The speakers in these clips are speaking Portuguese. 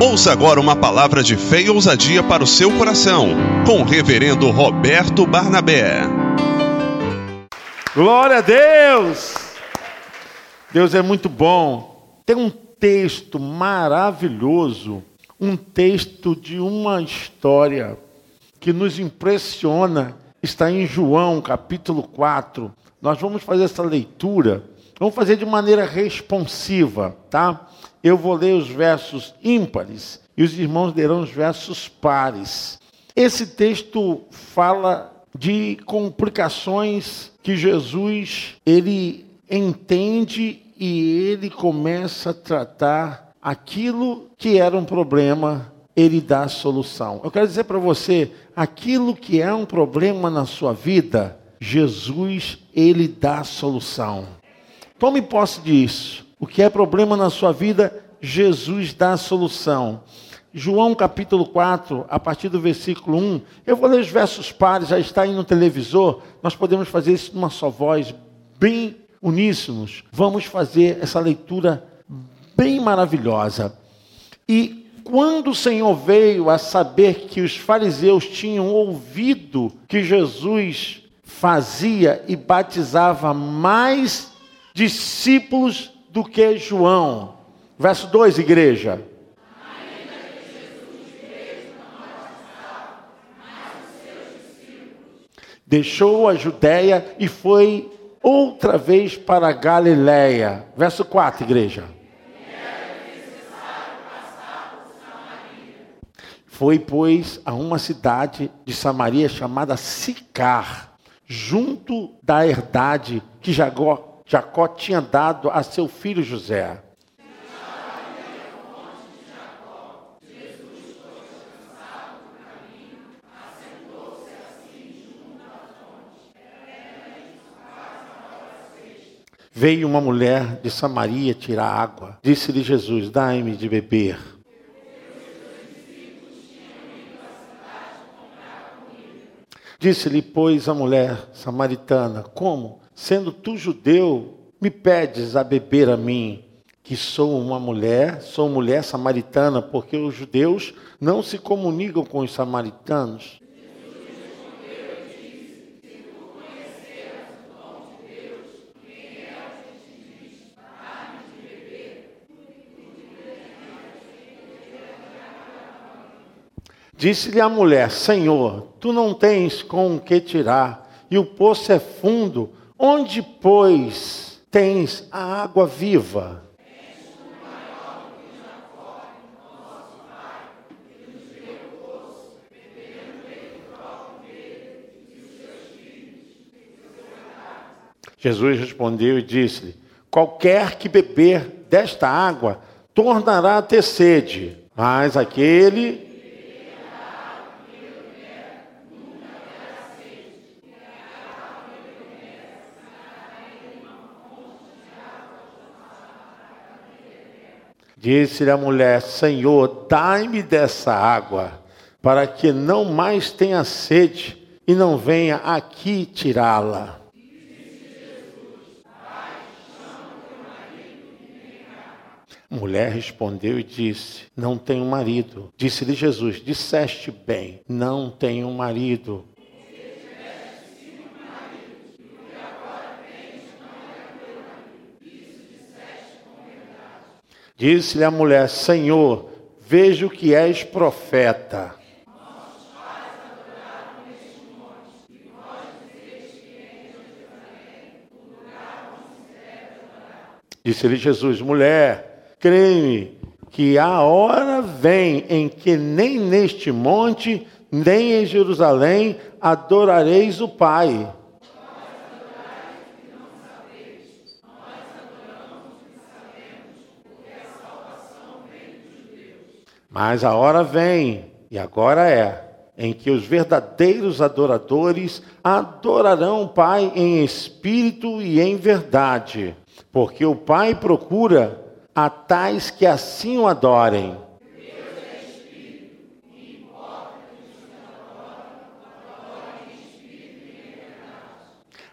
Ouça agora uma palavra de fé e ousadia para o seu coração, com o reverendo Roberto Barnabé. Glória a Deus! Deus é muito bom. Tem um texto maravilhoso, um texto de uma história que nos impressiona. Está em João, capítulo 4. Nós vamos fazer essa leitura. Vamos fazer de maneira responsiva, tá? Eu vou ler os versos ímpares e os irmãos lerão os versos pares. Esse texto fala de complicações que Jesus ele entende e ele começa a tratar aquilo que era um problema, ele dá a solução. Eu quero dizer para você, aquilo que é um problema na sua vida, Jesus ele dá a solução. Tome posse disso. O que é problema na sua vida, Jesus dá a solução. João capítulo 4, a partir do versículo 1. Eu vou ler os versos pares, já está aí no televisor. Nós podemos fazer isso numa só voz, bem uníssonos. Vamos fazer essa leitura bem maravilhosa. E quando o Senhor veio a saber que os fariseus tinham ouvido que Jesus fazia e batizava mais discípulos do que João. Verso 2, igreja. Deixou a Judéia e foi outra vez para a Galiléia. Verso 4, igreja. Foi, pois, a uma cidade de Samaria chamada Sicar, junto da herdade que Jagó Jacó tinha dado a seu filho José. Veio uma mulher de Samaria tirar água. Disse-lhe Jesus: Dai-me de beber. Disse-lhe, pois, a mulher samaritana: Como? Sendo tu judeu, me pedes a beber a mim, que sou uma mulher, sou mulher samaritana, porque os judeus não se comunicam com os samaritanos. Disse-lhe a mulher: Senhor, tu não tens com o que tirar, e o poço é fundo. Onde, pois, tens a água viva? Jesus respondeu e disse-lhe: Qualquer que beber desta água tornará a ter sede, mas aquele Disse-lhe a mulher: Senhor, dai-me dessa água, para que não mais tenha sede e não venha aqui tirá-la. Mulher respondeu e disse: Não tenho marido. Disse-lhe Jesus: Disseste bem, não tenho marido. Disse-lhe a mulher: Senhor, vejo que és profeta. Disse-lhe Jesus: Mulher, crê-me que a hora vem em que nem neste monte, nem em Jerusalém adorareis o Pai. Mas a hora vem, e agora é, em que os verdadeiros adoradores adorarão o Pai em espírito e em verdade, porque o Pai procura a tais que assim o adorem.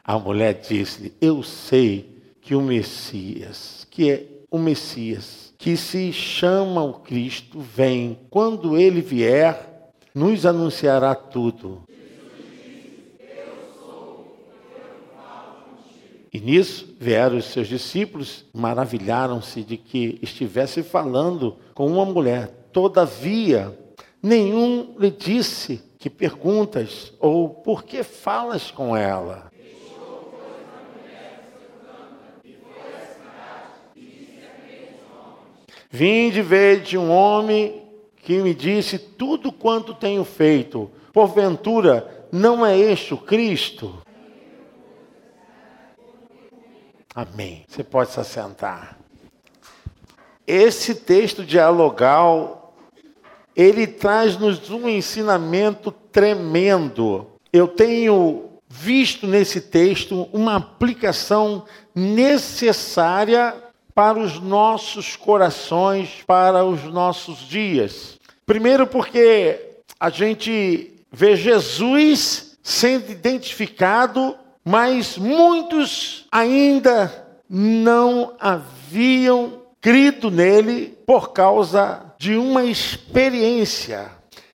A mulher disse-lhe: Eu sei que o Messias, que é o Messias, que se chama o Cristo vem. Quando ele vier, nos anunciará tudo. E nisso vieram os seus discípulos, maravilharam-se de que estivesse falando com uma mulher. Todavia, nenhum lhe disse que perguntas ou por que falas com ela. Vim de ver de um homem que me disse tudo quanto tenho feito. Porventura, não é este o Cristo? Amém. Você pode se assentar. Esse texto dialogal, ele traz-nos um ensinamento tremendo. Eu tenho visto nesse texto uma aplicação necessária para os nossos corações, para os nossos dias. Primeiro, porque a gente vê Jesus sendo identificado mas muitos ainda não haviam crido nele por causa de uma experiência.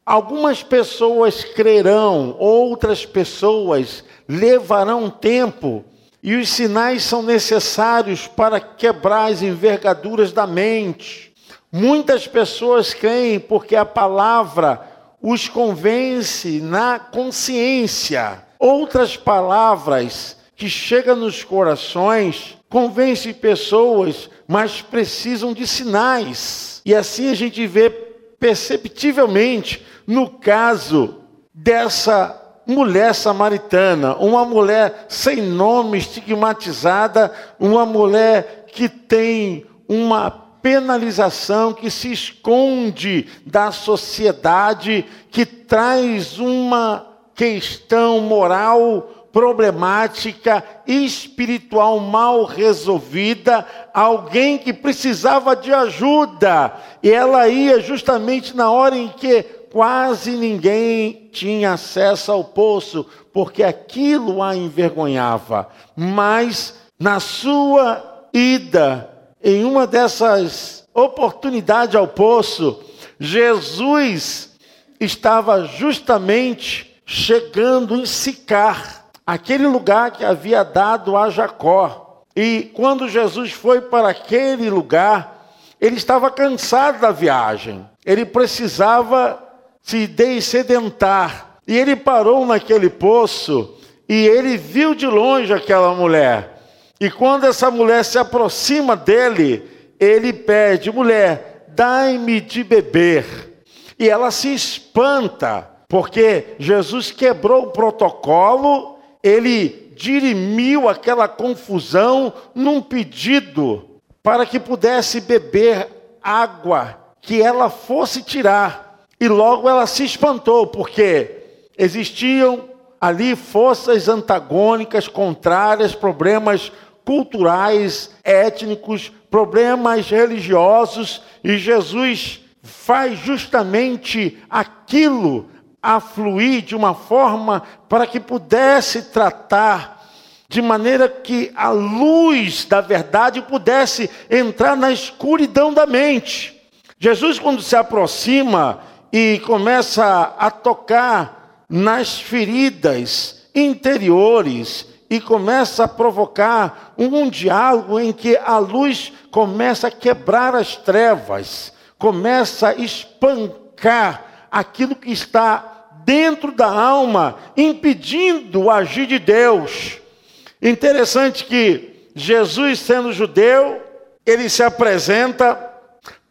Algumas pessoas crerão, outras pessoas levarão tempo, e os sinais são necessários para quebrar as envergaduras da mente. Muitas pessoas creem porque a palavra os convence na consciência Outras palavras que chegam nos corações convencem pessoas, mas precisam de sinais. E assim a gente vê perceptivelmente no caso dessa mulher samaritana, uma mulher sem nome, estigmatizada, uma mulher que tem uma penalização que se esconde da sociedade, que traz uma questão moral problemática, espiritual mal resolvida, alguém que precisava de ajuda, e ela ia justamente na hora em que quase ninguém tinha acesso ao poço, porque aquilo a envergonhava. Mas na sua ida, em uma dessas oportunidades ao poço, Jesus estava justamente chegando em Sicar, aquele lugar que havia dado a Jacó. E quando Jesus foi para aquele lugar, ele estava cansado da viagem, ele precisava se dessedentar. E ele parou naquele poço e ele viu de longe aquela mulher. E quando essa mulher se aproxima dele, ele pede: mulher, dai-me de beber. E ela se espanta porque Jesus quebrou o protocolo, ele dirimiu aquela confusão num pedido para que pudesse beber água que ela fosse tirar. E logo ela se espantou, porque existiam ali forças antagônicas, contrárias, problemas culturais, étnicos, problemas religiosos, e Jesus faz justamente aquilo a fluir de uma forma para que pudesse tratar de maneira que a luz da verdade pudesse entrar na escuridão da mente. Jesus, quando se aproxima e começa a tocar nas feridas interiores e começa a provocar um diálogo em que a luz começa a quebrar as trevas, começa a espancar aquilo que está dentro da alma, impedindo o agir de Deus. Interessante que Jesus, sendo judeu, ele se apresenta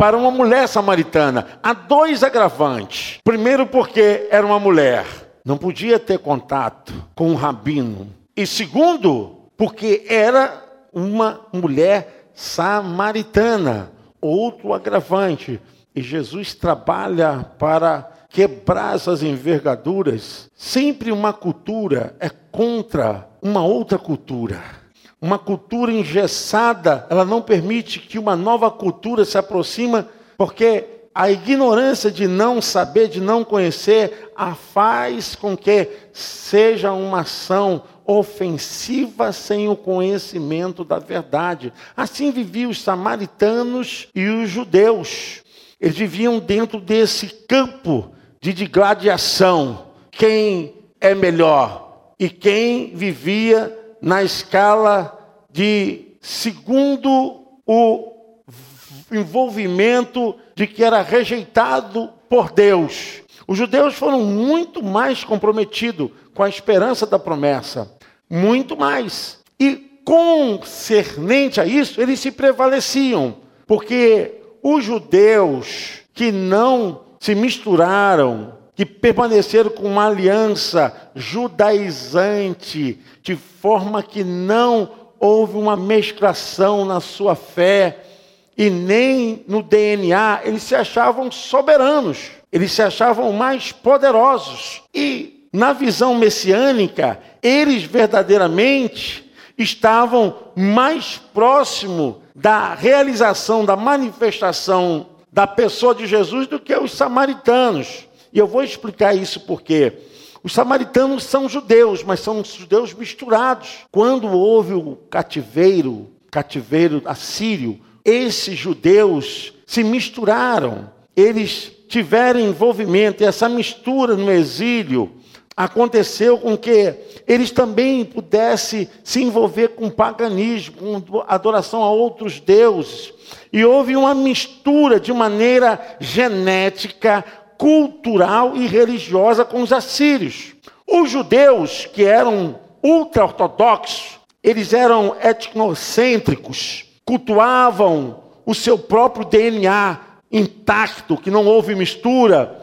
para uma mulher samaritana. Há dois agravantes. Primeiro, porque era uma mulher, não podia ter contato com um rabino. E segundo, porque era uma mulher samaritana. Outro agravante. E Jesus trabalha para quebrar essas envergaduras. Sempre uma cultura é contra uma outra cultura. Uma cultura engessada, ela não permite que uma nova cultura se aproxime, porque a ignorância de não saber, de não conhecer, a faz com que seja uma ação ofensiva sem o conhecimento da verdade. Assim viviam os samaritanos e os judeus. Eles viviam dentro desse campo de gladiação. Quem é melhor? E quem vivia na escala de segundo o envolvimento de que era rejeitado por Deus. Os judeus foram muito mais comprometidos com a esperança da promessa, muito mais. E concernente a isso, eles se prevaleciam, porque os judeus que não se misturaram, que permaneceram com uma aliança judaizante, de forma que não houve uma mesclação na sua fé e nem no DNA, eles se achavam soberanos, eles se achavam mais poderosos. E na visão messiânica, eles verdadeiramente estavam mais próximo da realização, da manifestação da pessoa de Jesus do que os samaritanos. E eu vou explicar isso porque os samaritanos são judeus, mas são judeus misturados. Quando houve o cativeiro, cativeiro assírio, esses judeus se misturaram. Eles tiveram envolvimento, e essa mistura no exílio aconteceu com que eles também pudessem se envolver com paganismo, com adoração a outros deuses. E houve uma mistura de maneira genética, cultural e religiosa com os assírios. Os judeus, que eram ultra-ortodoxos, eles eram etnocêntricos, cultuavam o seu próprio DNA intacto, que não houve mistura.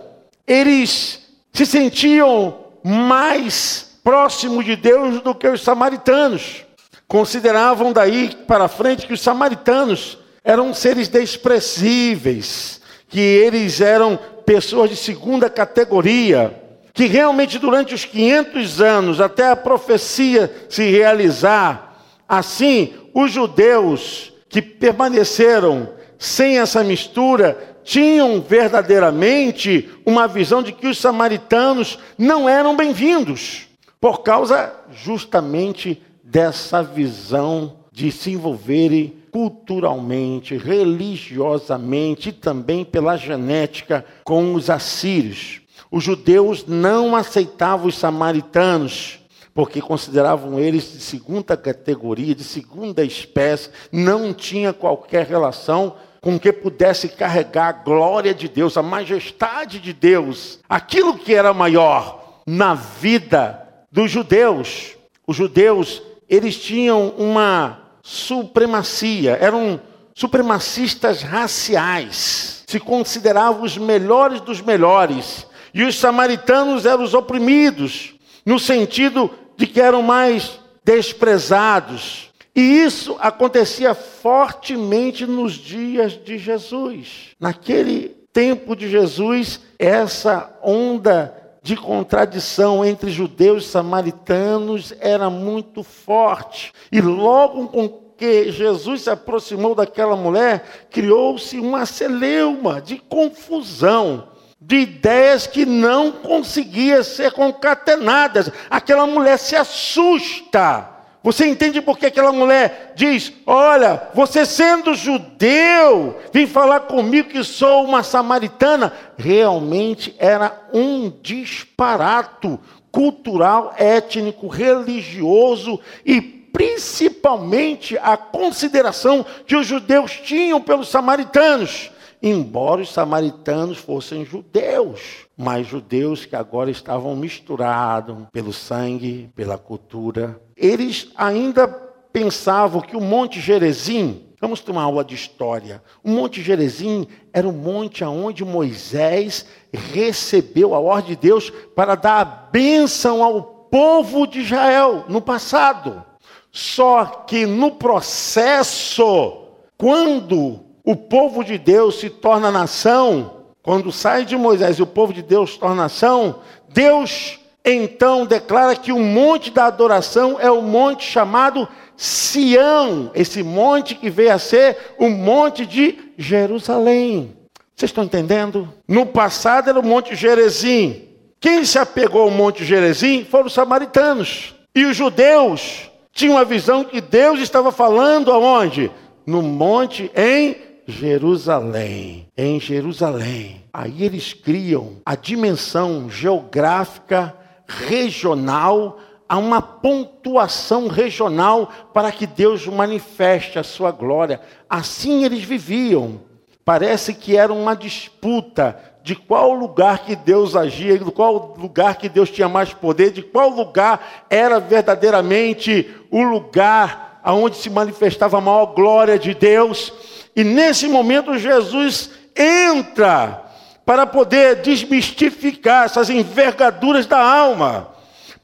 Eles se sentiam mais próximos de Deus do que os samaritanos. Consideravam daí para frente que os samaritanos eram seres desprezíveis, que eles eram pessoas de segunda categoria, que realmente durante os 500 anos, até a profecia se realizar, assim, os judeus que permaneceram sem essa mistura tinham verdadeiramente uma visão de que os samaritanos não eram bem-vindos, por causa justamente dessa visão de se envolverem culturalmente, religiosamente e também pela genética com os assírios. Os judeus não aceitavam os samaritanos, porque consideravam eles de segunda categoria, de segunda espécie, não tinha qualquer relação com que pudesse carregar a glória de Deus, a majestade de Deus, aquilo que era maior na vida dos judeus. Os judeus, eles tinham uma supremacia, eram supremacistas raciais, se consideravam os melhores dos melhores, e os samaritanos eram os oprimidos, no sentido de que eram mais desprezados. E isso acontecia fortemente nos dias de Jesus. Naquele tempo de Jesus, essa onda de contradição entre judeus e samaritanos era muito forte. E logo com que Jesus se aproximou daquela mulher, criou-se uma celeuma de confusão, de ideias que não conseguiam ser concatenadas. Aquela mulher se assusta você entende por que aquela mulher diz: Olha, você sendo judeu, vem falar comigo que sou uma samaritana? Realmente era um disparato cultural, étnico, religioso e principalmente a consideração que os judeus tinham pelos samaritanos embora os samaritanos fossem judeus, mas judeus que agora estavam misturados pelo sangue, pela cultura. Eles ainda pensavam que o Monte Gerezim, vamos tomar aula de história, o Monte Gerezim era o monte aonde Moisés recebeu a ordem de Deus para dar a bênção ao povo de Israel no passado. Só que no processo, quando o povo de Deus se torna nação, quando sai de Moisés e o povo de Deus torna nação, Deus então declara que o monte da adoração é o monte chamado Sião, esse monte que veio a ser o monte de Jerusalém. Vocês estão entendendo? No passado era o monte Gerezim. Quem se apegou ao monte Gerezim foram os samaritanos. E os judeus tinham a visão que Deus estava falando aonde? No monte em Jerusalém. Em Jerusalém. Aí eles criam a dimensão geográfica regional a uma pontuação regional para que Deus manifeste a sua glória. Assim eles viviam. Parece que era uma disputa de qual lugar que Deus agia, de qual lugar que Deus tinha mais poder, de qual lugar era verdadeiramente o lugar aonde se manifestava a maior glória de Deus. E nesse momento Jesus entra para poder desmistificar essas envergaduras da alma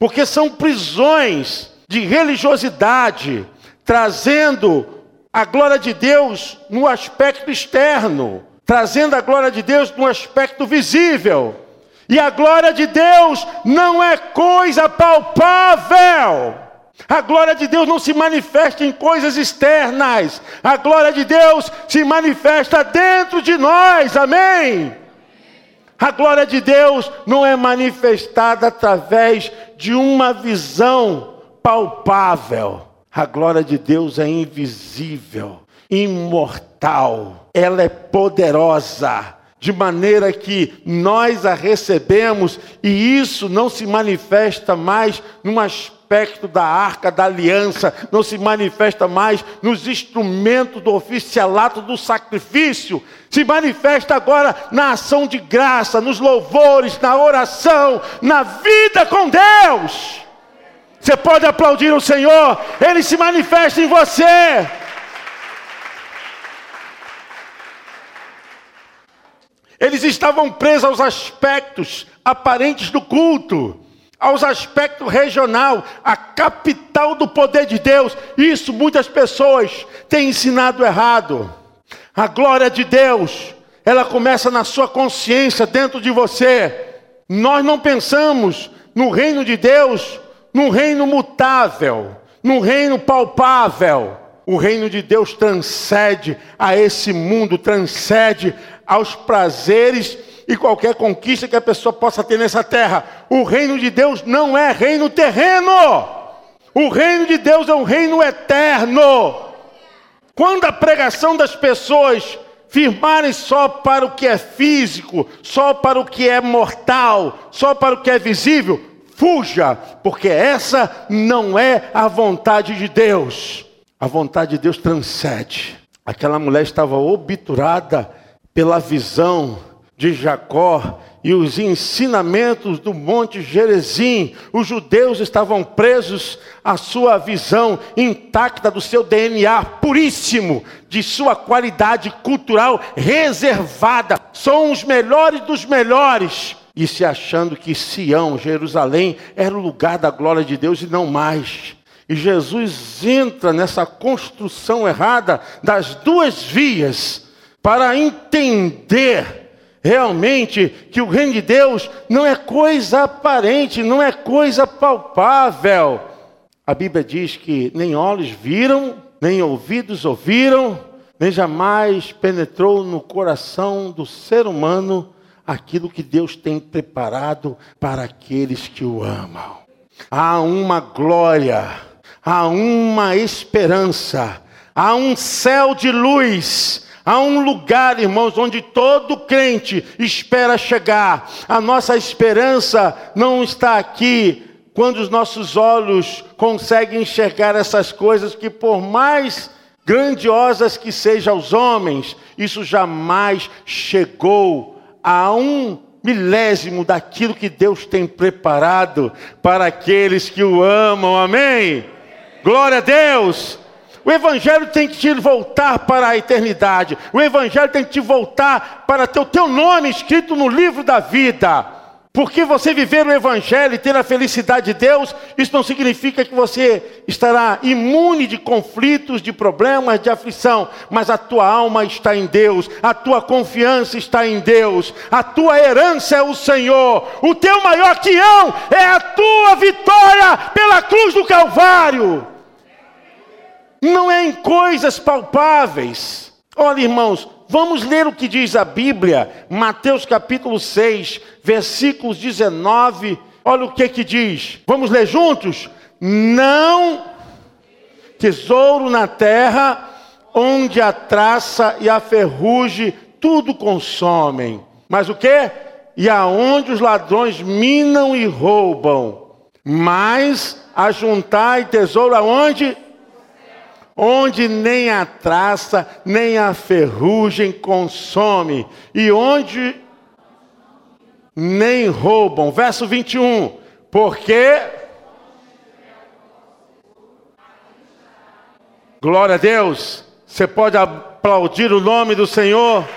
porque são prisões de religiosidade, trazendo a glória de Deus no aspecto externo, trazendo a glória de Deus no aspecto visível. E a glória de Deus não é coisa palpável. A glória de Deus não se manifesta em coisas externas. A glória de Deus se manifesta dentro de nós. Amém? A glória de Deus não é manifestada através de uma visão palpável. A glória de Deus é invisível, imortal, ela é poderosa, de maneira que nós a recebemos e isso não se manifesta mais num aspecto da arca da aliança, não se manifesta mais nos instrumentos do oficialato do sacrifício, se manifesta agora na ação de graça, nos louvores, na oração, na vida com Deus. Você pode aplaudir o Senhor, Ele se manifesta em você. Eles estavam presos aos aspectos aparentes do culto, aos aspectos regional, a capital do poder de Deus. Isso muitas pessoas têm ensinado errado. A glória de Deus, ela começa na sua consciência, dentro de você. Nós não pensamos no reino de Deus, num reino mutável, num reino palpável. O reino de Deus transcende a esse mundo, transcende aos prazeres e qualquer conquista que a pessoa possa ter nessa terra. O reino de Deus não é reino terreno. O reino de Deus é um reino eterno. Quando a pregação das pessoas firmarem só para o que é físico, só para o que é mortal, só para o que é visível, fuja, porque essa não é a vontade de Deus. A vontade de Deus transcende. Aquela mulher estava obturada pela visão de Jacó e os ensinamentos do Monte Gerezim. Os judeus estavam presos à sua visão intacta do seu DNA puríssimo, de sua qualidade cultural reservada. São os melhores dos melhores. E se achando que Sião, Jerusalém, era o lugar da glória de Deus e não mais. E Jesus entra nessa construção errada das duas vias para entender realmente que o reino de Deus não é coisa aparente, não é coisa palpável. A Bíblia diz que nem olhos viram, nem ouvidos ouviram, nem jamais penetrou no coração do ser humano aquilo que Deus tem preparado para aqueles que o amam. Há uma glória, há uma esperança, há um céu de luz Há um lugar, irmãos, onde todo crente espera chegar. A nossa esperança não está aqui quando os nossos olhos conseguem enxergar essas coisas que, por mais grandiosas que sejam os homens, isso jamais chegou a um milésimo daquilo que Deus tem preparado para aqueles que o amam. Amém? Glória a Deus! O Evangelho tem que te voltar para a eternidade. O Evangelho tem que te voltar para ter o teu nome escrito no livro da vida. Porque você viver o Evangelho e ter a felicidade de Deus, isso não significa que você estará imune de conflitos, de problemas, de aflição, mas a tua alma está em Deus, a tua confiança está em Deus, a tua herança é o Senhor, o teu maior quião é a tua vitória pela cruz do Calvário não é em coisas palpáveis. Olha, irmãos, vamos ler o que diz a Bíblia, Mateus capítulo 6, versículos 19. Olha o que que diz. Vamos ler juntos? Não tesouro na terra, onde a traça e a ferrugem tudo consomem. Mas o que? E aonde os ladrões minam e roubam. Mas ajuntai tesouro aonde? Onde nem a traça, nem a ferrugem consome. E onde nem roubam. Verso 21. Porque Glória a Deus. Você pode aplaudir o nome do Senhor.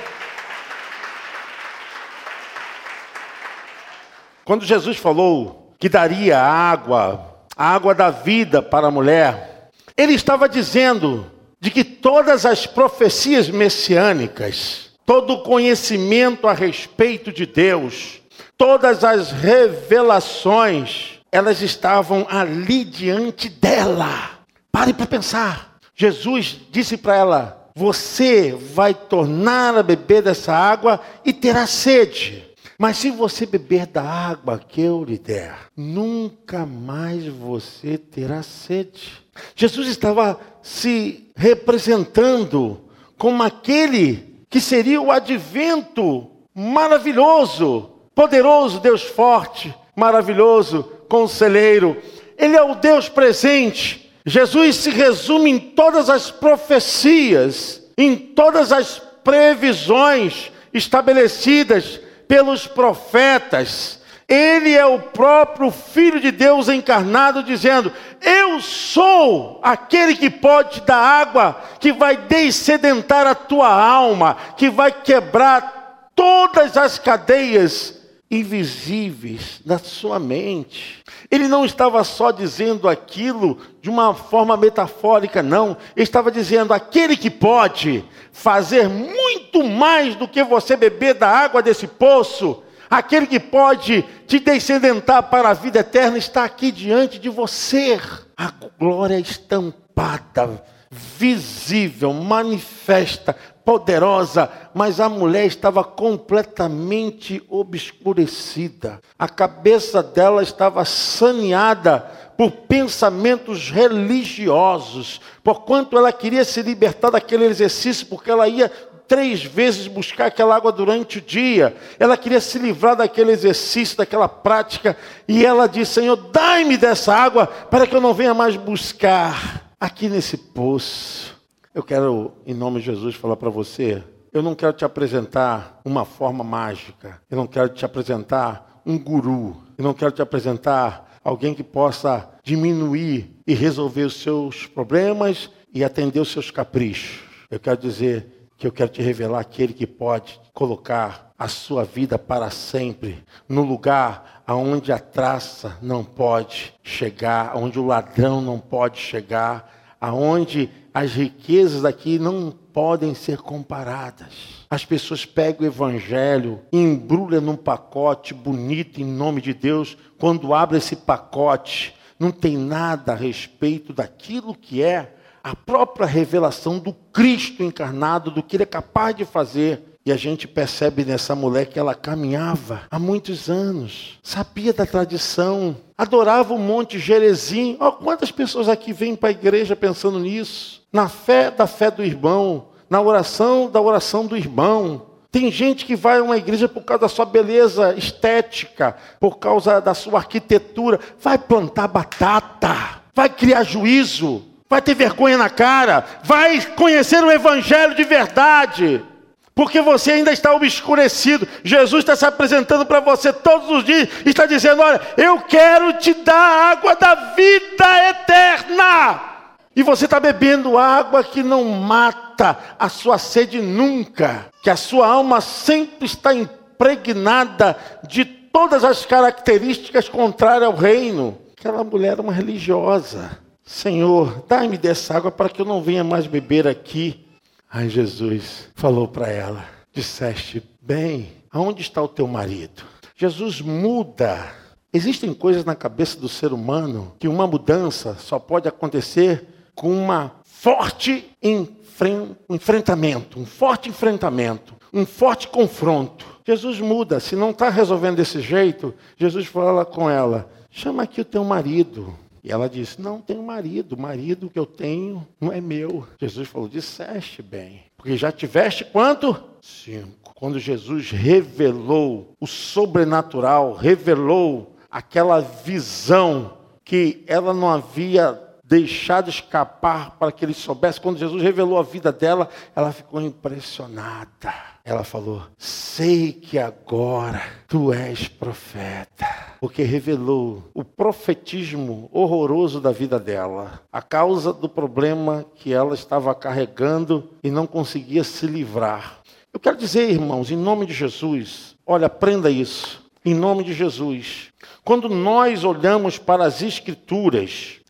Quando Jesus falou que daria água, a água da vida para a mulher, ele estava dizendo de que todas as profecias messiânicas, todo o conhecimento a respeito de Deus, todas as revelações, elas estavam ali diante dela. Pare para pensar. Jesus disse para ela: Você vai tornar a beber dessa água e terá sede. Mas se você beber da água que eu lhe der, nunca mais você terá sede. Jesus estava se representando como aquele que seria o advento maravilhoso, poderoso, Deus forte, maravilhoso, conselheiro. Ele é o Deus presente Jesus se resume em todas as profecias, em todas as previsões estabelecidas pelos profetas. Ele é o próprio Filho de Deus encarnado, dizendo: Eu sou aquele que pode dar água, que vai descedentar a tua alma, que vai quebrar todas as cadeias invisíveis da sua mente. Ele não estava só dizendo aquilo de uma forma metafórica, não. Ele estava dizendo: aquele que pode fazer muito mais do que você beber da água desse poço, aquele que pode te descendentar para a vida eterna, está aqui diante de você. A glória estampada, visível, manifesta, poderosa, mas a mulher estava completamente obscurecida. A cabeça dela estava saneada por pensamentos religiosos, porquanto ela queria se libertar daquele exercício, porque ela ia três vezes buscar aquela água durante o dia. Ela queria se livrar daquele exercício, daquela prática, e ela disse: Senhor, dai-me dessa água para que eu não venha mais buscar aqui nesse poço. Eu quero, em nome de Jesus, falar para você. Eu não quero te apresentar uma forma mágica. Eu não quero te apresentar um guru. Eu não quero te apresentar alguém que possa diminuir e resolver os seus problemas e atender os seus caprichos. Eu quero dizer que eu quero te revelar aquele que pode colocar a sua vida para sempre no lugar aonde a traça não pode chegar, onde o ladrão não pode chegar, aonde as riquezas aqui não podem ser comparadas. As pessoas pegam o evangelho, embrulham num pacote bonito em nome de Deus. Quando abre esse pacote, não tem nada a respeito daquilo que é a própria revelação do Cristo encarnado, do que ele é capaz de fazer. E a gente percebe nessa mulher que ela caminhava há muitos anos, sabia da tradição, adorava o Monte Gerezim. Oh, quantas pessoas aqui vêm para a igreja pensando nisso? Na fé da fé do irmão, na oração da oração do irmão. Tem gente que vai a uma igreja por causa da sua beleza estética, por causa da sua arquitetura. Vai plantar batata, vai criar juízo, vai ter vergonha na cara, vai conhecer o evangelho de verdade porque você ainda está obscurecido. Jesus está se apresentando para você todos os dias, está dizendo: Olha, eu quero te dar água da vida eterna. E você está bebendo água que não mata a sua sede nunca, que a sua alma sempre está impregnada de todas as características contrárias ao reino. Aquela mulher era uma religiosa. Senhor, dai-me dessa água para que eu não venha mais beber aqui Aí Jesus falou para ela: Disseste bem, aonde está o teu marido? Jesus muda. Existem coisas na cabeça do ser humano que uma mudança só pode acontecer com uma forte enfrentamento, um forte enfrentamento, um forte confronto. Jesus muda. Se não está resolvendo desse jeito, Jesus fala com ela: chama aqui o teu marido. E ela disse: Não tenho marido, o marido que eu tenho não é meu. Jesus falou: Disseste bem, porque já tiveste quanto? Cinco. Quando Jesus revelou o sobrenatural, revelou aquela visão que ela não havia deixado escapar para que ele soubesse. Quando Jesus revelou a vida dela, ela ficou impressionada. Ela falou: Sei que agora tu és profeta. Porque revelou o profetismo horroroso da vida dela, a causa do problema que ela estava carregando e não conseguia se livrar. Eu quero dizer, irmãos, em nome de Jesus, olha, aprenda isso. Em nome de Jesus. Quando nós olhamos para as Escrituras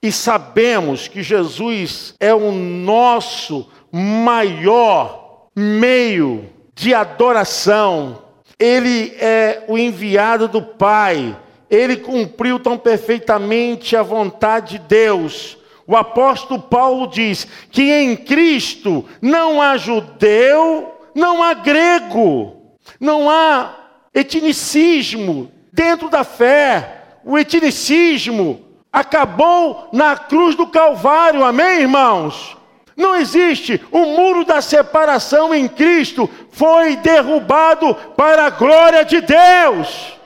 e sabemos que Jesus é o nosso maior meio de adoração, ele é o enviado do Pai, ele cumpriu tão perfeitamente a vontade de Deus. O apóstolo Paulo diz que em Cristo não há judeu, não há grego, não há etnicismo dentro da fé. O etnicismo acabou na cruz do Calvário, amém, irmãos? Não existe. O muro da separação em Cristo foi derrubado para a glória de Deus.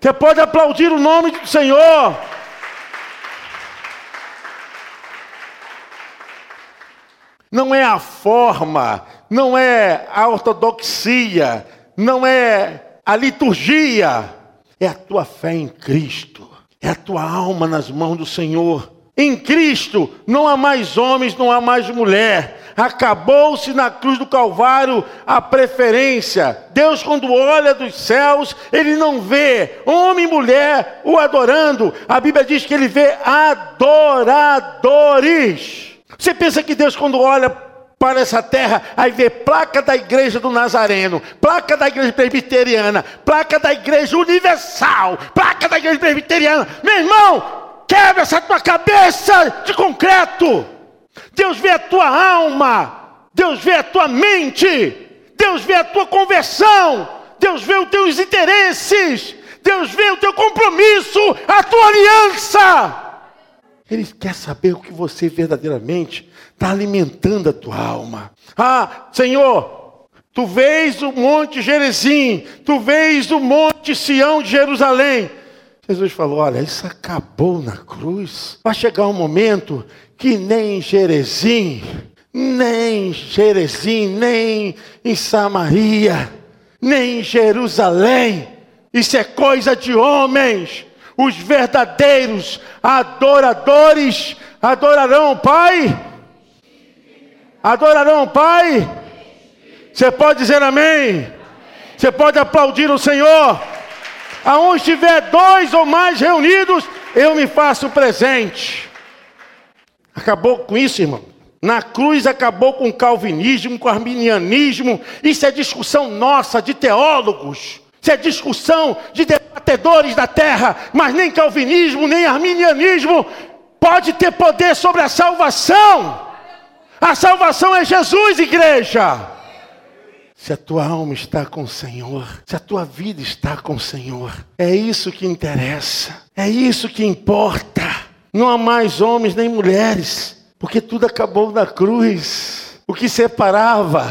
Você pode aplaudir o nome do Senhor. Não é a forma, não é a ortodoxia, não é a liturgia, é a tua fé em Cristo, é a tua alma nas mãos do Senhor. Em Cristo não há mais homens, não há mais mulher. Acabou-se na cruz do Calvário a preferência. Deus, quando olha dos céus, ele não vê homem e mulher o adorando. A Bíblia diz que ele vê adoradores. Você pensa que Deus, quando olha para essa terra, aí vê placa da igreja do Nazareno, placa da igreja presbiteriana, placa da igreja universal, placa da igreja presbiteriana. Meu irmão, quebra essa tua cabeça de concreto. Deus vê a tua alma, Deus vê a tua mente, Deus vê a tua conversão, Deus vê os teus interesses, Deus vê o teu compromisso, a tua aliança. Ele quer saber o que você verdadeiramente está alimentando a tua alma. Ah, Senhor, tu vês o monte Gerezim, tu vês o monte Sião de Jerusalém. Jesus falou: Olha, isso acabou na cruz. Vai chegar um momento que nem Gerezim, nem Gerezim, nem em Samaria, nem em Jerusalém, isso é coisa de homens. Os verdadeiros adoradores adorarão o Pai Adorarão o Pai? Você pode dizer amém? Você pode aplaudir o Senhor? Aonde estiver dois ou mais reunidos, eu me faço presente. Acabou com isso, irmão. Na cruz acabou com o calvinismo, com o arminianismo. Isso é discussão nossa de teólogos. Isso é discussão de debatedores da terra. Mas nem calvinismo, nem arminianismo pode ter poder sobre a salvação. A salvação é Jesus, igreja. Se a tua alma está com o Senhor, se a tua vida está com o Senhor, é isso que interessa, é isso que importa. Não há mais homens nem mulheres, porque tudo acabou na cruz. O que separava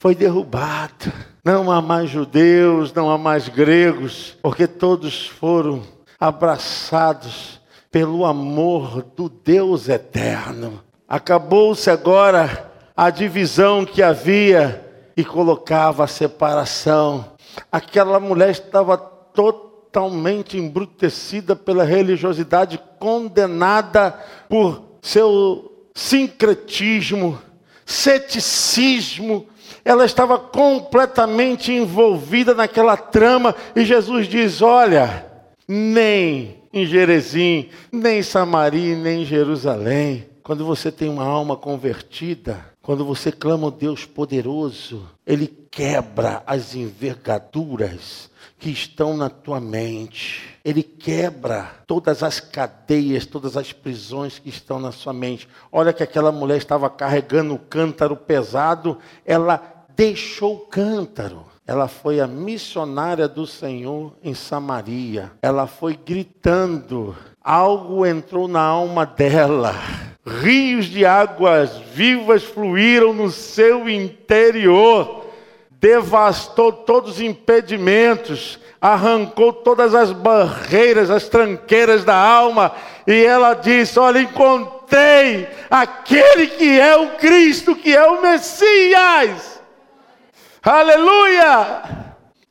foi derrubado. Não há mais judeus, não há mais gregos, porque todos foram abraçados pelo amor do Deus eterno. Acabou-se agora a divisão que havia e colocava a separação. Aquela mulher estava totalmente embrutecida pela religiosidade, condenada por seu sincretismo, ceticismo. Ela estava completamente envolvida naquela trama e Jesus diz: Olha, nem em Jerezim, nem em Samaria, nem em Jerusalém quando você tem uma alma convertida, quando você clama ao Deus poderoso, Ele quebra as envergaduras que estão na tua mente. Ele quebra todas as cadeias, todas as prisões que estão na sua mente. Olha que aquela mulher estava carregando o cântaro pesado, ela deixou o cântaro. Ela foi a missionária do Senhor em Samaria. Ela foi gritando algo entrou na alma dela. Rios de águas vivas fluíram no seu interior, devastou todos os impedimentos, arrancou todas as barreiras, as tranqueiras da alma, e ela disse: Olha, encontrei aquele que é o Cristo, que é o Messias. Aleluia!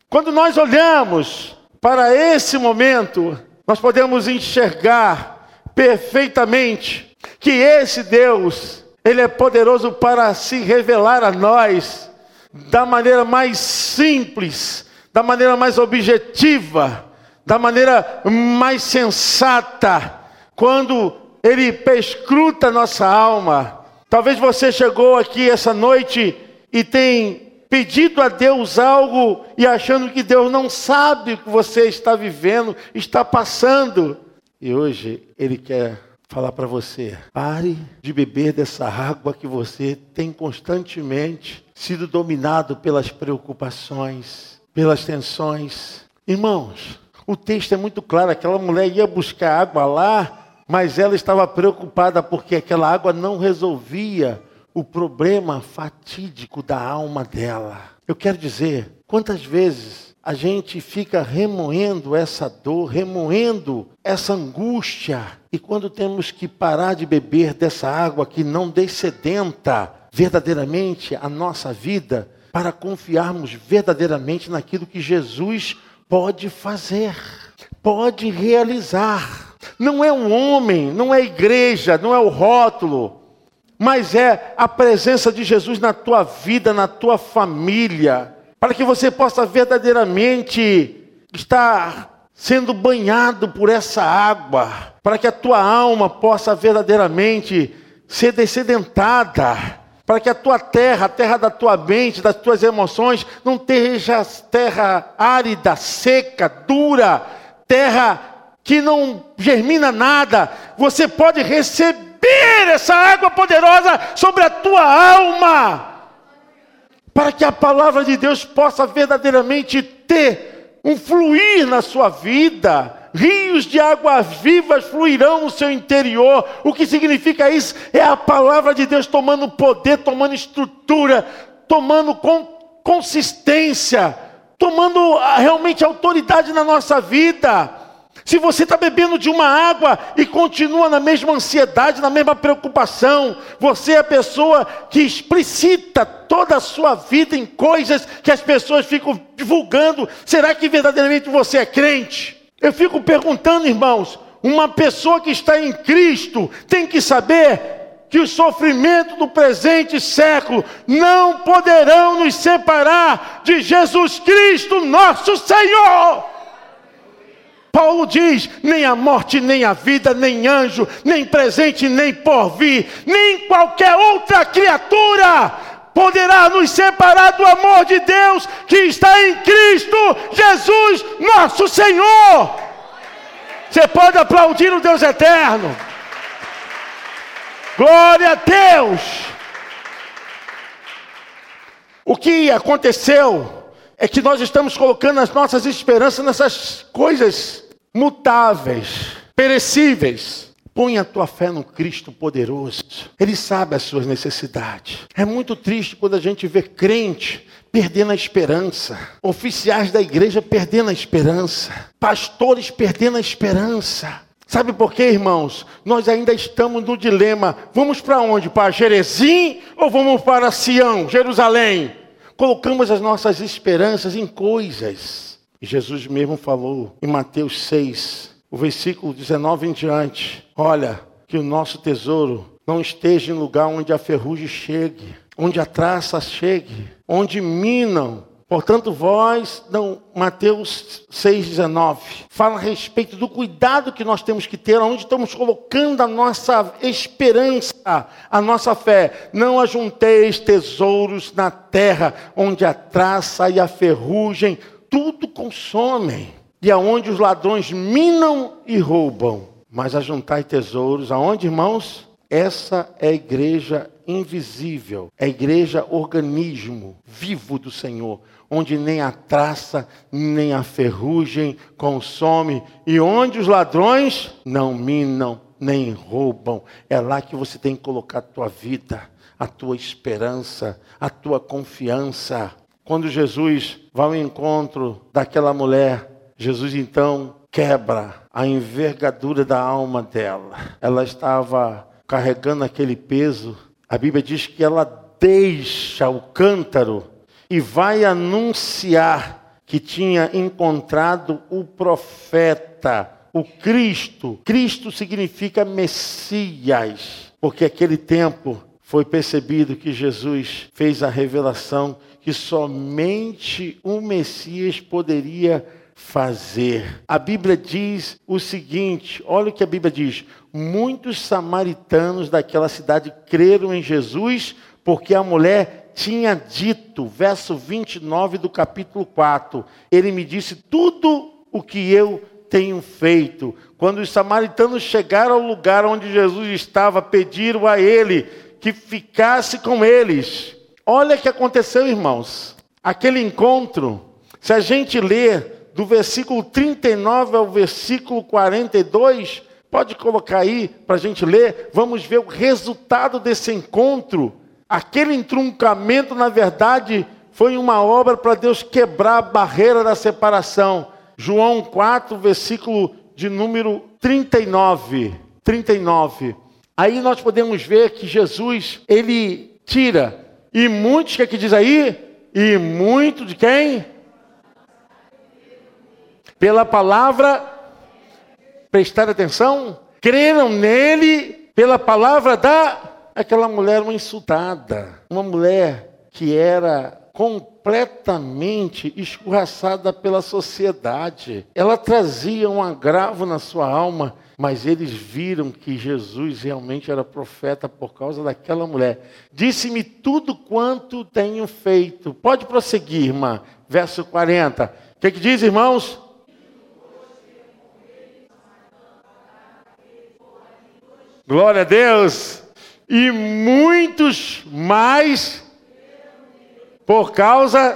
Quando nós olhamos para esse momento, nós podemos enxergar perfeitamente que esse Deus, ele é poderoso para se revelar a nós da maneira mais simples, da maneira mais objetiva, da maneira mais sensata, quando ele perscruta nossa alma. Talvez você chegou aqui essa noite e tem pedido a Deus algo e achando que Deus não sabe o que você está vivendo, está passando. E hoje Ele quer falar para você: pare de beber dessa água que você tem constantemente sido dominado pelas preocupações, pelas tensões. Irmãos, o texto é muito claro: aquela mulher ia buscar água lá, mas ela estava preocupada porque aquela água não resolvia o problema fatídico da alma dela. Eu quero dizer, quantas vezes a gente fica remoendo essa dor, remoendo essa angústia, e quando temos que parar de beber dessa água que não descedenta verdadeiramente a nossa vida, para confiarmos verdadeiramente naquilo que Jesus pode fazer, pode realizar. Não é um homem, não é a igreja, não é o rótulo, mas é a presença de Jesus na tua vida, na tua família, para que você possa verdadeiramente estar sendo banhado por essa água, para que a tua alma possa verdadeiramente ser descedentada, para que a tua terra, a terra da tua mente, das tuas emoções, não esteja terra árida, seca, dura, terra que não germina nada. Você pode receber essa água poderosa sobre a tua alma, para que a palavra de Deus possa verdadeiramente ter um fluir na sua vida. Rios de águas vivas fluirão no seu interior. O que significa isso? É a palavra de Deus tomando poder, tomando estrutura, tomando consistência, tomando ah, realmente autoridade na nossa vida. Se você está bebendo de uma água e continua na mesma ansiedade, na mesma preocupação, você é a pessoa que explicita toda a sua vida em coisas que as pessoas ficam divulgando. Será que verdadeiramente você é crente? Eu fico perguntando, irmãos, uma pessoa que está em Cristo tem que saber que o sofrimento do presente século não poderão nos separar de Jesus Cristo, nosso Senhor. Paulo diz: nem a morte, nem a vida, nem anjo, nem presente, nem porvir, nem qualquer outra criatura poderá nos separar do amor de Deus que está em Cristo Jesus, nosso Senhor. Você pode aplaudir o Deus eterno. Glória a Deus. O que aconteceu é que nós estamos colocando as nossas esperanças nessas coisas mutáveis, perecíveis. Põe a tua fé no Cristo poderoso. Ele sabe as suas necessidades. É muito triste quando a gente vê crente perdendo a esperança, oficiais da igreja perdendo a esperança, pastores perdendo a esperança. Sabe por quê, irmãos? Nós ainda estamos no dilema: vamos para onde? Para Jerezim ou vamos para Sião, Jerusalém? Colocamos as nossas esperanças em coisas Jesus mesmo falou em Mateus 6, o versículo 19 em diante: Olha, que o nosso tesouro não esteja em lugar onde a ferrugem chegue, onde a traça chegue, onde minam. Portanto, vós, não, Mateus 6,19, fala a respeito do cuidado que nós temos que ter, onde estamos colocando a nossa esperança, a nossa fé. Não ajunteis tesouros na terra, onde a traça e a ferrugem tudo consomem, e aonde os ladrões minam e roubam. Mas ajuntai tesouros, aonde, irmãos? Essa é a igreja invisível, é a igreja organismo vivo do Senhor, onde nem a traça, nem a ferrugem consome, e onde os ladrões não minam, nem roubam. É lá que você tem que colocar a tua vida, a tua esperança, a tua confiança. Quando Jesus vai ao encontro daquela mulher, Jesus então quebra a envergadura da alma dela. Ela estava carregando aquele peso. A Bíblia diz que ela deixa o cântaro e vai anunciar que tinha encontrado o profeta, o Cristo. Cristo significa Messias, porque aquele tempo foi percebido que Jesus fez a revelação que somente o Messias poderia fazer. A Bíblia diz o seguinte: olha o que a Bíblia diz. Muitos samaritanos daquela cidade creram em Jesus, porque a mulher tinha dito, verso 29 do capítulo 4, ele me disse tudo o que eu tenho feito. Quando os samaritanos chegaram ao lugar onde Jesus estava, pediram a ele que ficasse com eles. Olha o que aconteceu, irmãos. Aquele encontro, se a gente ler do versículo 39 ao versículo 42. Pode colocar aí para a gente ler. Vamos ver o resultado desse encontro. Aquele entroncamento, na verdade, foi uma obra para Deus quebrar a barreira da separação. João 4, versículo de número 39. 39. Aí nós podemos ver que Jesus, ele tira. E muitos, o que, é que diz aí? E muito de quem? pela palavra, prestar atenção, creram nele pela palavra da aquela mulher uma insultada, uma mulher que era completamente escorraçada pela sociedade. Ela trazia um agravo na sua alma, mas eles viram que Jesus realmente era profeta por causa daquela mulher. Disse-me tudo quanto tenho feito. Pode prosseguir, irmã. Verso 40. O que, que diz, irmãos? Glória a Deus. E muitos mais por causa.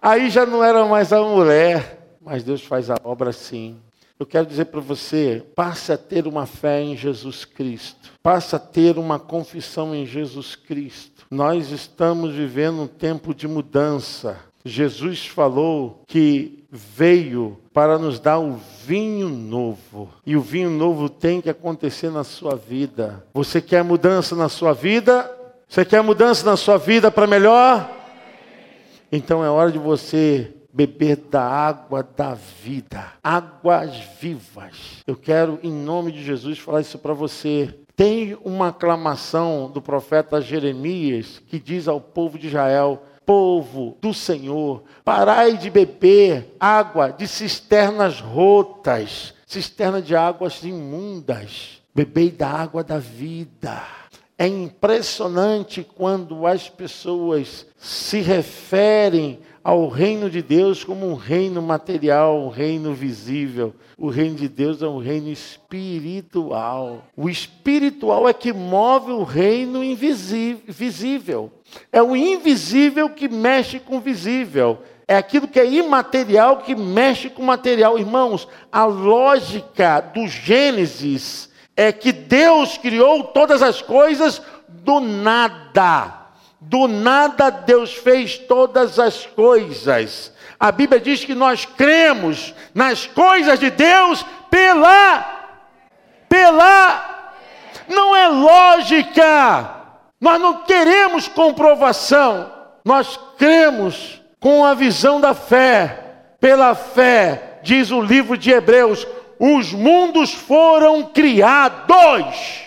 Aí já não era mais a mulher, mas Deus faz a obra sim. Eu quero dizer para você, passe a ter uma fé em Jesus Cristo. Passe a ter uma confissão em Jesus Cristo. Nós estamos vivendo um tempo de mudança. Jesus falou que veio para nos dar o vinho novo. E o vinho novo tem que acontecer na sua vida. Você quer mudança na sua vida? Você quer mudança na sua vida para melhor? Então é hora de você beber da água da vida, águas vivas. Eu quero, em nome de Jesus, falar isso para você. Tem uma aclamação do profeta Jeremias que diz ao povo de Israel: povo do Senhor, parai de beber água de cisternas rotas, cisterna de águas imundas, bebei da água da vida. É impressionante quando as pessoas se referem ao reino de Deus como um reino material, um reino visível. O reino de Deus é um reino espiritual. O espiritual é que move o reino invisível. É o invisível que mexe com o visível. É aquilo que é imaterial que mexe com o material. Irmãos, a lógica do Gênesis é que Deus criou todas as coisas do nada. Do nada Deus fez todas as coisas. A Bíblia diz que nós cremos nas coisas de Deus pela pela não é lógica. Nós não queremos comprovação. Nós cremos com a visão da fé. Pela fé, diz o livro de Hebreus, os mundos foram criados.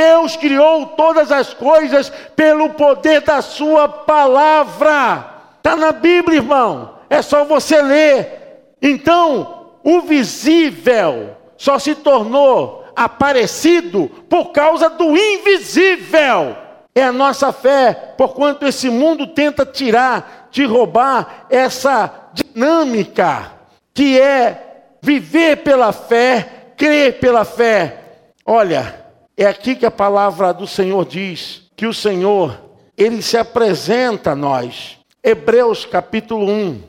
Deus criou todas as coisas pelo poder da Sua palavra. Está na Bíblia, irmão. É só você ler. Então, o visível só se tornou aparecido por causa do invisível. É a nossa fé, porquanto esse mundo tenta tirar, te roubar essa dinâmica que é viver pela fé, crer pela fé. Olha, É aqui que a palavra do Senhor diz que o Senhor, ele se apresenta a nós. Hebreus capítulo 1.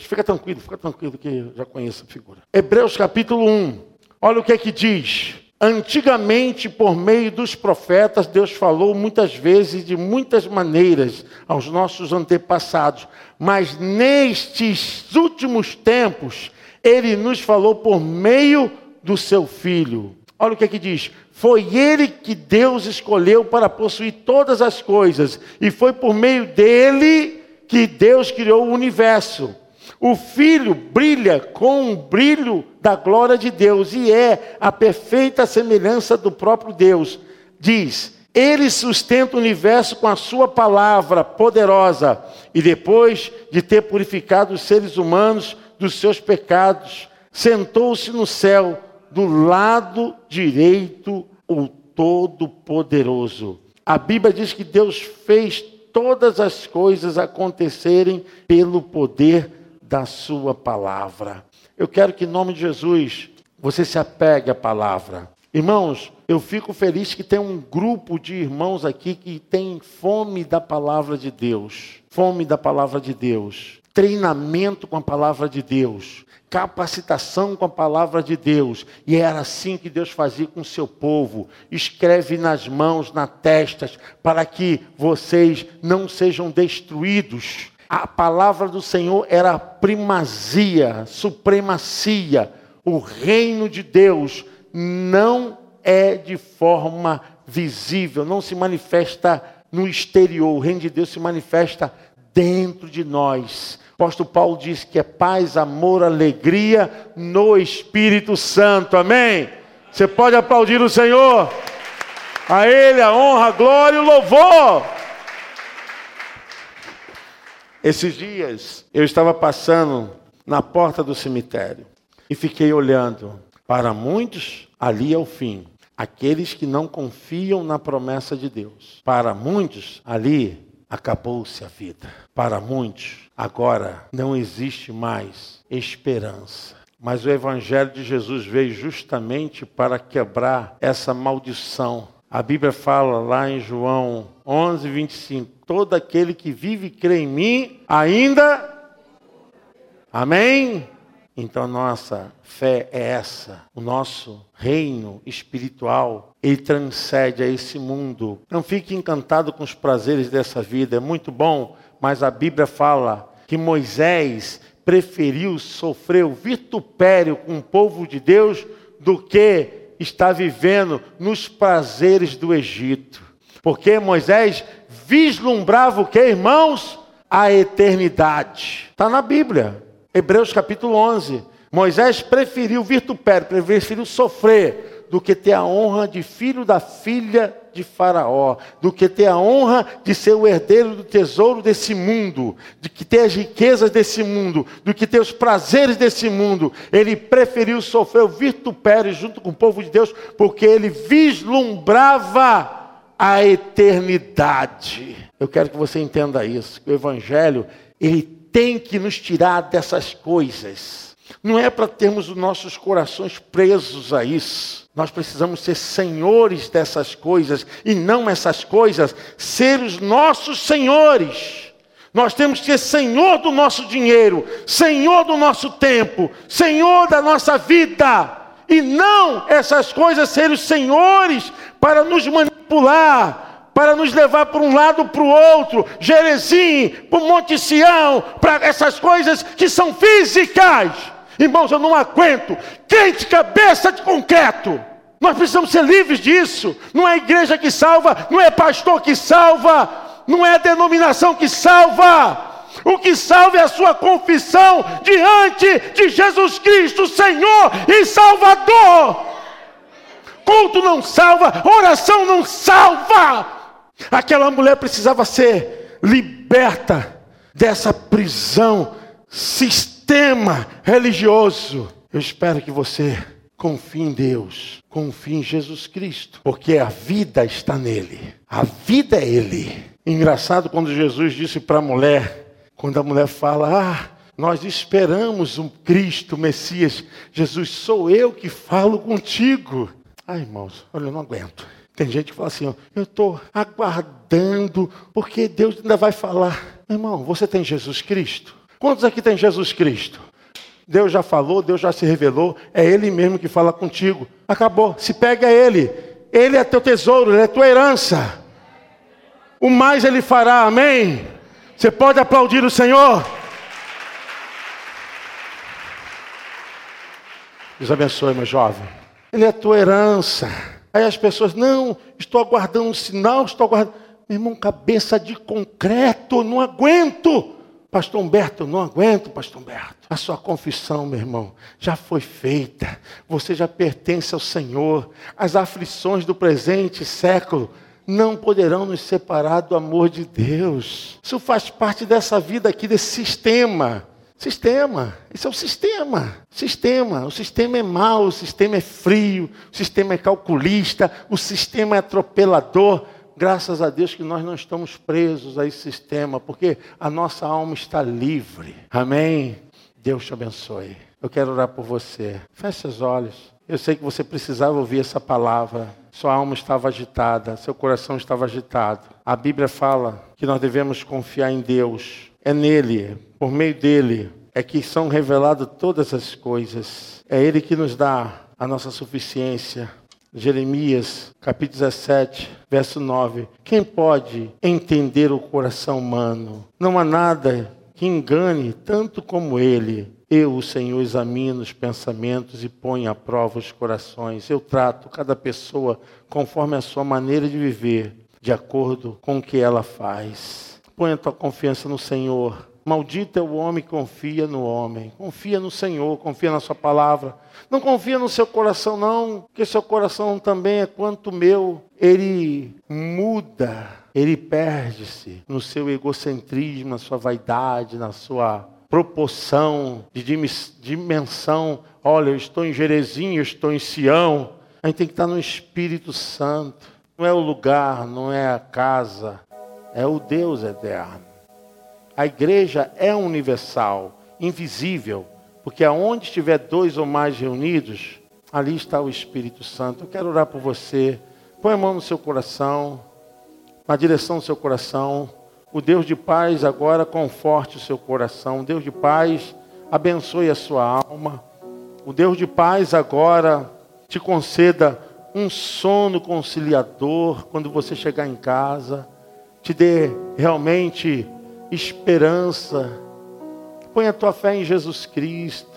Fica tranquilo, fica tranquilo que eu já conheço a figura. Hebreus capítulo 1. Olha o que é que diz. Antigamente, por meio dos profetas, Deus falou muitas vezes de muitas maneiras aos nossos antepassados, mas nestes últimos tempos, Ele nos falou por meio do seu Filho. Olha o que é que diz: Foi Ele que Deus escolheu para possuir todas as coisas, e foi por meio dele que Deus criou o universo. O Filho brilha com o brilho da glória de Deus e é a perfeita semelhança do próprio Deus. Diz: Ele sustenta o universo com a Sua palavra poderosa e depois de ter purificado os seres humanos dos seus pecados, sentou-se no céu do lado direito o Todo-Poderoso. A Bíblia diz que Deus fez todas as coisas acontecerem pelo poder da Sua palavra. Eu quero que, em nome de Jesus, você se apegue à palavra. Irmãos, eu fico feliz que tem um grupo de irmãos aqui que tem fome da palavra de Deus. Fome da palavra de Deus. Treinamento com a palavra de Deus. Capacitação com a palavra de Deus. E era assim que Deus fazia com o seu povo. Escreve nas mãos, nas testas, para que vocês não sejam destruídos a palavra do Senhor era primazia, supremacia. O reino de Deus não é de forma visível, não se manifesta no exterior. O reino de Deus se manifesta dentro de nós. Apóstolo Paulo diz que é paz, amor, alegria no Espírito Santo. Amém? Você pode aplaudir o Senhor. A Ele a honra, a glória e o louvor. Esses dias eu estava passando na porta do cemitério e fiquei olhando. Para muitos, ali é o fim. Aqueles que não confiam na promessa de Deus. Para muitos, ali acabou-se a vida. Para muitos, agora não existe mais esperança. Mas o Evangelho de Jesus veio justamente para quebrar essa maldição. A Bíblia fala lá em João 11, 25: Todo aquele que vive e crê em mim, ainda. Amém? Então, nossa fé é essa. O nosso reino espiritual, ele transcende a esse mundo. Não fique encantado com os prazeres dessa vida, é muito bom, mas a Bíblia fala que Moisés preferiu sofrer o vitupério com o povo de Deus do que estar vivendo nos prazeres do Egito. Porque Moisés vislumbrava o que, irmãos? A eternidade. Está na Bíblia, Hebreus capítulo 11. Moisés preferiu vitupério, preferiu sofrer do que ter a honra de filho da filha de Faraó, do que ter a honra de ser o herdeiro do tesouro desse mundo, de que ter as riquezas desse mundo, do que ter os prazeres desse mundo. Ele preferiu sofrer o vitupério junto com o povo de Deus, porque ele vislumbrava a eternidade. Eu quero que você entenda isso, o evangelho, ele tem que nos tirar dessas coisas. Não é para termos os nossos corações presos a isso. Nós precisamos ser senhores dessas coisas e não essas coisas ser os nossos senhores. Nós temos que ser senhor do nosso dinheiro, senhor do nosso tempo, senhor da nossa vida. E não essas coisas serem os senhores para nos manipular, para nos levar para um lado para o outro, Jerezim, para o Monte Sião, para essas coisas que são físicas. Irmãos, eu não aguento. Quente cabeça de concreto. Nós precisamos ser livres disso. Não é igreja que salva, não é pastor que salva, não é denominação que salva. O que salva é a sua confissão diante de Jesus Cristo, Senhor e Salvador. Culto não salva, oração não salva. Aquela mulher precisava ser liberta dessa prisão, sistema religioso. Eu espero que você confie em Deus, confie em Jesus Cristo, porque a vida está nele. A vida é Ele. Engraçado quando Jesus disse para a mulher: quando a mulher fala, ah, nós esperamos um Cristo, Messias, Jesus, sou eu que falo contigo. Ai, irmãos, olha, eu não aguento. Tem gente que fala assim, ó, eu estou aguardando, porque Deus ainda vai falar. Meu irmão, você tem Jesus Cristo? Quantos aqui tem Jesus Cristo? Deus já falou, Deus já se revelou, é Ele mesmo que fala contigo. Acabou, se pega a Ele. Ele é teu tesouro, Ele é tua herança. O mais Ele fará, amém? Você pode aplaudir o Senhor? Deus abençoe, meu jovem. Ele é tua herança. Aí as pessoas, não, estou aguardando um sinal, estou aguardando. Meu irmão, cabeça de concreto, não aguento. Pastor Humberto, não aguento, Pastor Humberto. A sua confissão, meu irmão, já foi feita. Você já pertence ao Senhor. As aflições do presente século não poderão nos separar do amor de Deus. Isso faz parte dessa vida aqui, desse sistema. Sistema, isso é o sistema. Sistema, o sistema é mau, o sistema é frio, o sistema é calculista, o sistema é atropelador. Graças a Deus que nós não estamos presos a esse sistema, porque a nossa alma está livre. Amém? Deus te abençoe. Eu quero orar por você. Feche seus olhos. Eu sei que você precisava ouvir essa palavra. Sua alma estava agitada, seu coração estava agitado. A Bíblia fala que nós devemos confiar em Deus. É nele, por meio dele, é que são reveladas todas as coisas. É ele que nos dá a nossa suficiência. Jeremias, capítulo 17, verso 9. Quem pode entender o coração humano? Não há nada que engane tanto como ele. Eu, o Senhor, examino os pensamentos e ponho à prova os corações. Eu trato cada pessoa conforme a sua maneira de viver, de acordo com o que ela faz. Põe a tua confiança no Senhor. Maldito é o homem que confia no homem. Confia no Senhor, confia na Sua palavra. Não confia no seu coração, não, porque seu coração também é quanto meu. Ele muda, ele perde-se no seu egocentrismo, na sua vaidade, na sua proporção de dimensão. Olha, eu estou em Jerezinho, eu estou em Sião. A gente tem que estar no Espírito Santo. Não é o lugar, não é a casa, é o Deus eterno. A igreja é universal, invisível, porque aonde estiver dois ou mais reunidos, ali está o Espírito Santo. Eu quero orar por você. Põe a mão no seu coração, na direção do seu coração. O Deus de paz agora conforte o seu coração. O Deus de paz abençoe a sua alma. O Deus de paz agora te conceda um sono conciliador quando você chegar em casa. Te dê realmente esperança. Põe a tua fé em Jesus Cristo.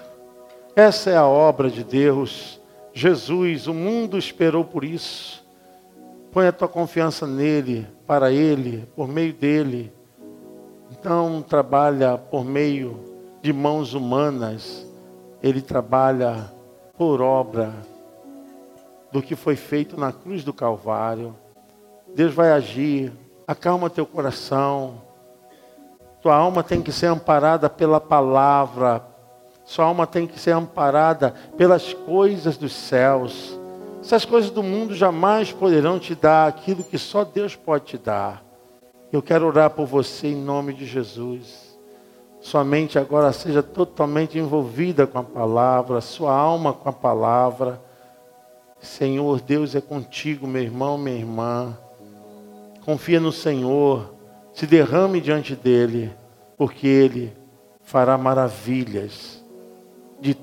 Essa é a obra de Deus. Jesus, o mundo esperou por isso. Põe a tua confiança nele, para ele, por meio dele. Então trabalha por meio de mãos humanas. Ele trabalha por obra do que foi feito na cruz do Calvário. Deus vai agir. Acalma teu coração. Tua alma tem que ser amparada pela palavra. Sua alma tem que ser amparada pelas coisas dos céus. Essas coisas do mundo jamais poderão te dar aquilo que só Deus pode te dar. Eu quero orar por você em nome de Jesus. Sua mente agora seja totalmente envolvida com a palavra, sua alma com a palavra. Senhor, Deus é contigo, meu irmão, minha irmã. Confia no Senhor se derrame diante dele, porque ele fará maravilhas. De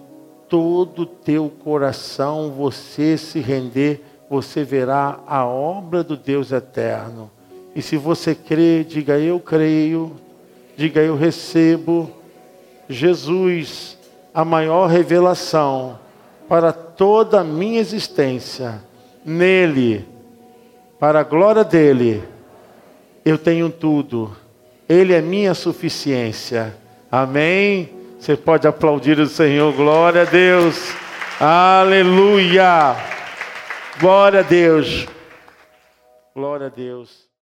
todo teu coração você se render, você verá a obra do Deus eterno. E se você crê, diga eu creio, diga eu recebo. Jesus, a maior revelação para toda a minha existência, nele, para a glória dele eu tenho tudo. Ele é minha suficiência. Amém? Você pode aplaudir o Senhor. Glória a Deus. Aleluia. Glória a Deus. Glória a Deus.